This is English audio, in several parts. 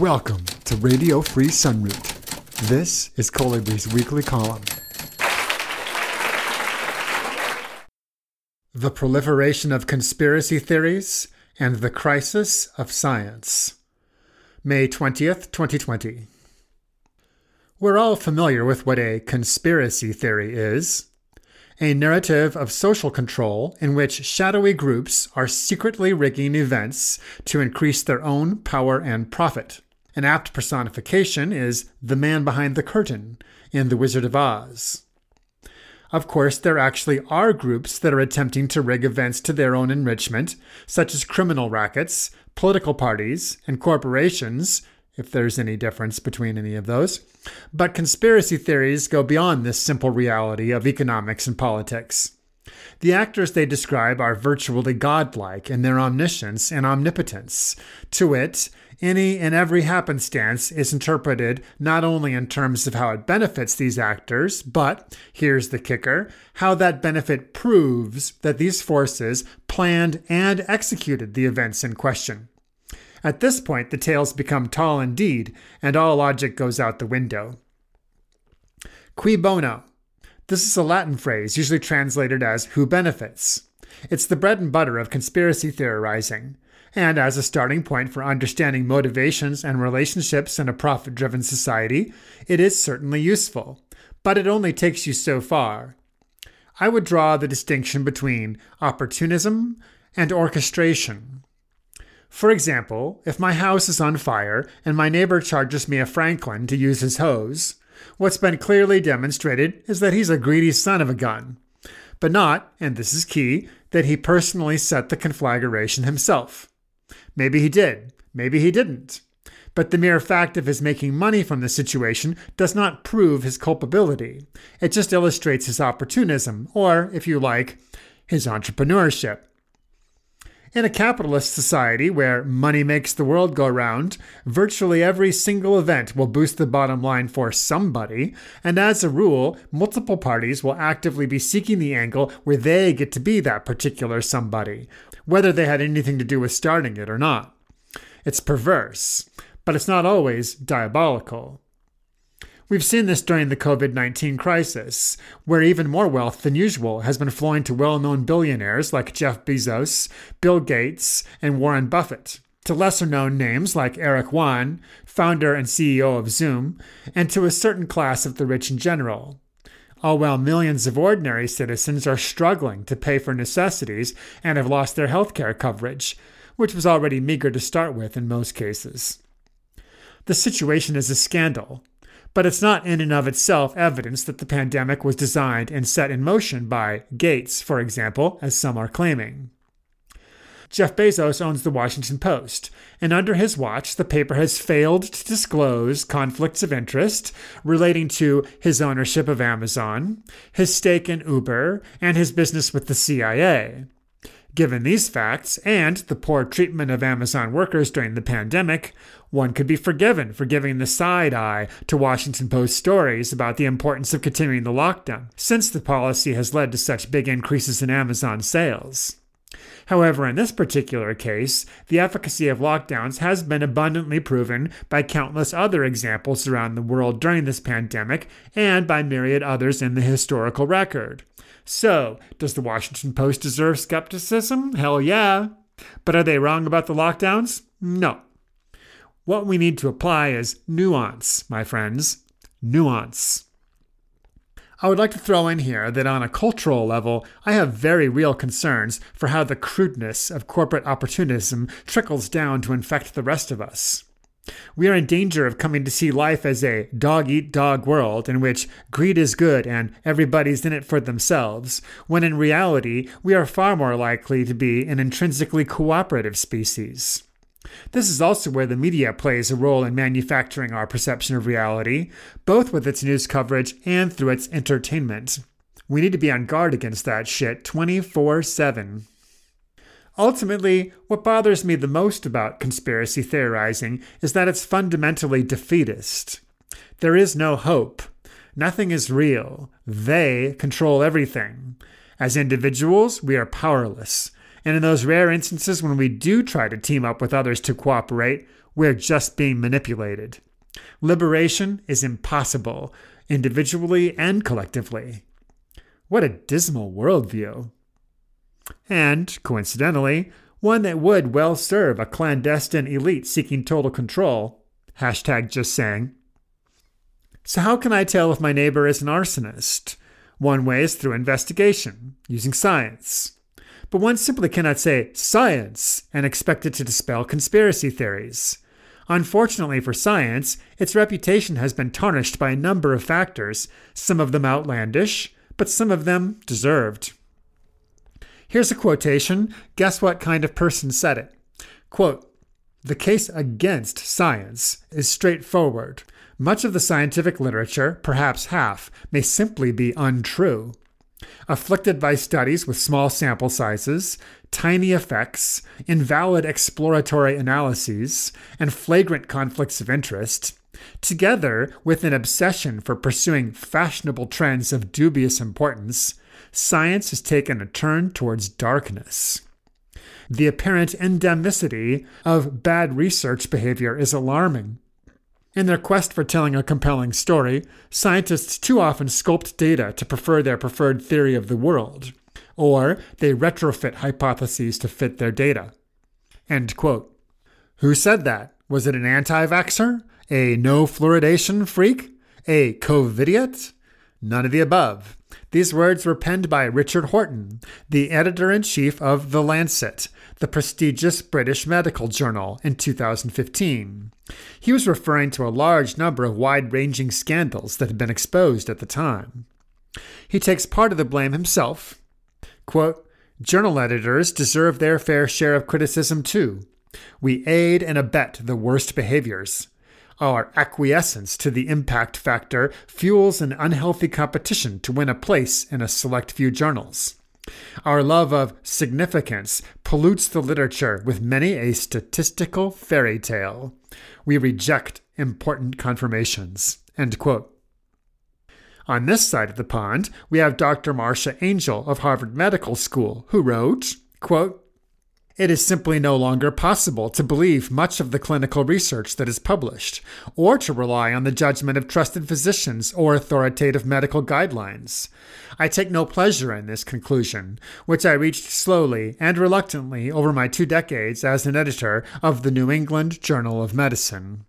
Welcome to Radio Free Sunroot. This is Kollibri's weekly column. The Proliferation of Conspiracy Theories and the Crisis of Science. May 20th, 2020. We're all familiar with what a conspiracy theory is a narrative of social control in which shadowy groups are secretly rigging events to increase their own power and profit. An apt personification is the man behind the curtain in The Wizard of Oz. Of course, there actually are groups that are attempting to rig events to their own enrichment, such as criminal rackets, political parties, and corporations, if there's any difference between any of those. But conspiracy theories go beyond this simple reality of economics and politics. The actors they describe are virtually godlike in their omniscience and omnipotence. To wit, any and every happenstance is interpreted not only in terms of how it benefits these actors, but, here's the kicker, how that benefit proves that these forces planned and executed the events in question. At this point, the tales become tall indeed, and all logic goes out the window. Cui bono? This is a Latin phrase usually translated as who benefits. It's the bread and butter of conspiracy theorizing. And as a starting point for understanding motivations and relationships in a profit driven society, it is certainly useful. But it only takes you so far. I would draw the distinction between opportunism and orchestration. For example, if my house is on fire and my neighbor charges me a franklin to use his hose, what's been clearly demonstrated is that he's a greedy son of a gun. But not, and this is key, that he personally set the conflagration himself. Maybe he did, maybe he didn't. But the mere fact of his making money from the situation does not prove his culpability. It just illustrates his opportunism, or, if you like, his entrepreneurship. In a capitalist society where money makes the world go round, virtually every single event will boost the bottom line for somebody, and as a rule, multiple parties will actively be seeking the angle where they get to be that particular somebody, whether they had anything to do with starting it or not. It's perverse, but it's not always diabolical. We've seen this during the COVID 19 crisis, where even more wealth than usual has been flowing to well known billionaires like Jeff Bezos, Bill Gates, and Warren Buffett, to lesser known names like Eric Yuan, founder and CEO of Zoom, and to a certain class of the rich in general. All while millions of ordinary citizens are struggling to pay for necessities and have lost their health care coverage, which was already meager to start with in most cases. The situation is a scandal, but it's not in and of itself evidence that the pandemic was designed and set in motion by Gates, for example, as some are claiming. Jeff Bezos owns the Washington Post, and under his watch, the paper has failed to disclose conflicts of interest relating to his ownership of Amazon, his stake in Uber, and his business with the CIA. Given these facts and the poor treatment of Amazon workers during the pandemic, one could be forgiven for giving the side eye to Washington Post stories about the importance of continuing the lockdown, since the policy has led to such big increases in Amazon sales. However, in this particular case, the efficacy of lockdowns has been abundantly proven by countless other examples around the world during this pandemic and by myriad others in the historical record. So, does the Washington Post deserve skepticism? Hell yeah. But are they wrong about the lockdowns? No. What we need to apply is nuance, my friends. Nuance. I would like to throw in here that on a cultural level, I have very real concerns for how the crudeness of corporate opportunism trickles down to infect the rest of us. We are in danger of coming to see life as a dog eat dog world in which greed is good and everybody's in it for themselves, when in reality, we are far more likely to be an intrinsically cooperative species. This is also where the media plays a role in manufacturing our perception of reality, both with its news coverage and through its entertainment. We need to be on guard against that shit 24 7. Ultimately, what bothers me the most about conspiracy theorizing is that it's fundamentally defeatist. There is no hope. Nothing is real. They control everything. As individuals, we are powerless. And in those rare instances when we do try to team up with others to cooperate, we're just being manipulated. Liberation is impossible, individually and collectively. What a dismal worldview. And, coincidentally, one that would well serve a clandestine elite seeking total control. Hashtag just saying. So, how can I tell if my neighbor is an arsonist? One way is through investigation, using science. But one simply cannot say science and expect it to dispel conspiracy theories. Unfortunately for science, its reputation has been tarnished by a number of factors, some of them outlandish, but some of them deserved. Here's a quotation. Guess what kind of person said it? Quote, the case against science is straightforward. Much of the scientific literature, perhaps half, may simply be untrue. Afflicted by studies with small sample sizes, tiny effects, invalid exploratory analyses, and flagrant conflicts of interest, together with an obsession for pursuing fashionable trends of dubious importance, science has taken a turn towards darkness. The apparent endemicity of bad research behavior is alarming. In their quest for telling a compelling story, scientists too often sculpt data to prefer their preferred theory of the world, or they retrofit hypotheses to fit their data. End quote. Who said that? Was it an anti vaxxer? A no fluoridation freak? A COVIDiot? None of the above. These words were penned by Richard Horton, the editor in chief of The Lancet, the prestigious British medical journal, in 2015. He was referring to a large number of wide ranging scandals that had been exposed at the time. He takes part of the blame himself. Quote, Journal editors deserve their fair share of criticism too. We aid and abet the worst behaviors. Our acquiescence to the impact factor fuels an unhealthy competition to win a place in a select few journals. Our love of significance pollutes the literature with many a statistical fairy tale. We reject important confirmations. On this side of the pond, we have Dr. Marcia Angell of Harvard Medical School, who wrote, quote, it is simply no longer possible to believe much of the clinical research that is published, or to rely on the judgment of trusted physicians or authoritative medical guidelines. I take no pleasure in this conclusion, which I reached slowly and reluctantly over my two decades as an editor of the New England Journal of Medicine.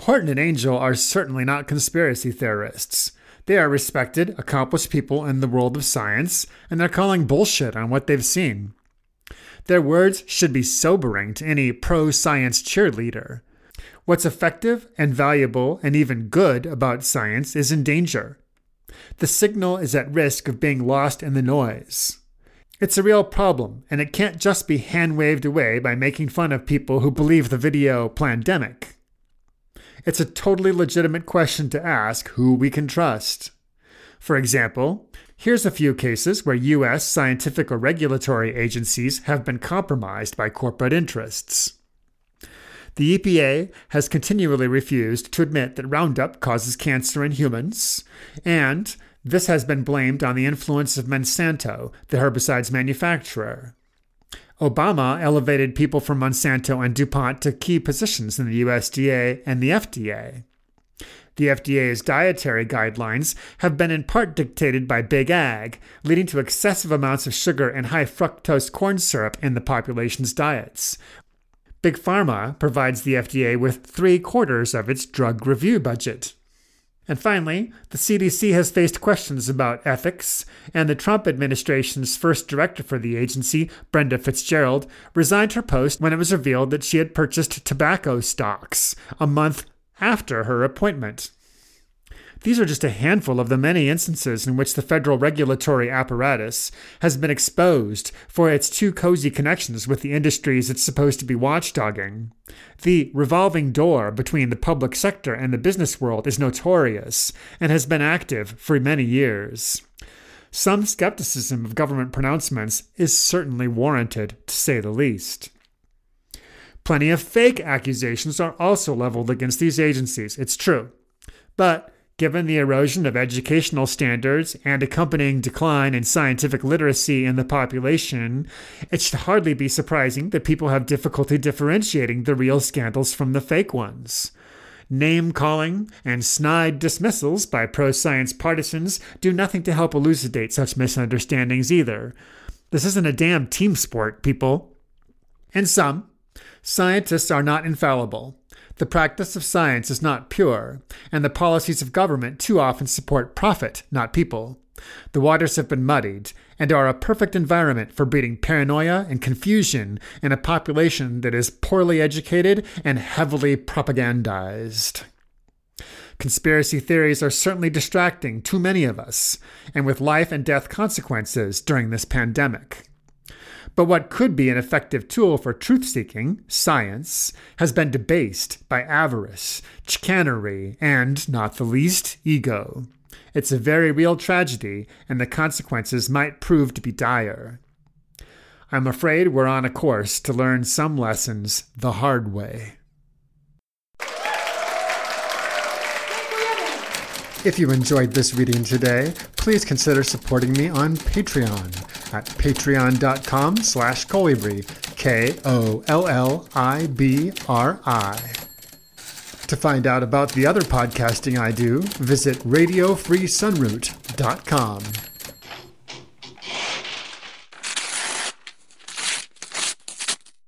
Horton and Angell are certainly not conspiracy theorists. They are respected, accomplished people in the world of science, and they're calling bullshit on what they've seen. Their words should be sobering to any pro science cheerleader. What's effective and valuable and even good about science is in danger. The signal is at risk of being lost in the noise. It's a real problem, and it can't just be hand waved away by making fun of people who believe the video pandemic. It's a totally legitimate question to ask who we can trust. For example, Here's a few cases where U.S. scientific or regulatory agencies have been compromised by corporate interests. The EPA has continually refused to admit that Roundup causes cancer in humans, and this has been blamed on the influence of Monsanto, the herbicide's manufacturer. Obama elevated people from Monsanto and DuPont to key positions in the USDA and the FDA. The FDA's dietary guidelines have been in part dictated by Big Ag, leading to excessive amounts of sugar and high fructose corn syrup in the population's diets. Big Pharma provides the FDA with three quarters of its drug review budget. And finally, the CDC has faced questions about ethics, and the Trump administration's first director for the agency, Brenda Fitzgerald, resigned her post when it was revealed that she had purchased tobacco stocks a month after her appointment. These are just a handful of the many instances in which the federal regulatory apparatus has been exposed for its too cozy connections with the industries it's supposed to be watchdogging. The revolving door between the public sector and the business world is notorious and has been active for many years. Some skepticism of government pronouncements is certainly warranted, to say the least. Plenty of fake accusations are also leveled against these agencies, it's true. But Given the erosion of educational standards and accompanying decline in scientific literacy in the population, it should hardly be surprising that people have difficulty differentiating the real scandals from the fake ones. Name calling and snide dismissals by pro science partisans do nothing to help elucidate such misunderstandings either. This isn't a damn team sport, people. In sum, scientists are not infallible. The practice of science is not pure, and the policies of government too often support profit, not people. The waters have been muddied and are a perfect environment for breeding paranoia and confusion in a population that is poorly educated and heavily propagandized. Conspiracy theories are certainly distracting too many of us, and with life and death consequences during this pandemic. But what could be an effective tool for truth seeking, science, has been debased by avarice, chicanery, and, not the least, ego. It's a very real tragedy, and the consequences might prove to be dire. I'm afraid we're on a course to learn some lessons the hard way. If you enjoyed this reading today, please consider supporting me on Patreon at patreon.com slash kollibri, K-O-L-L-I-B-R-I. To find out about the other podcasting I do, visit radiofreesunroot.com.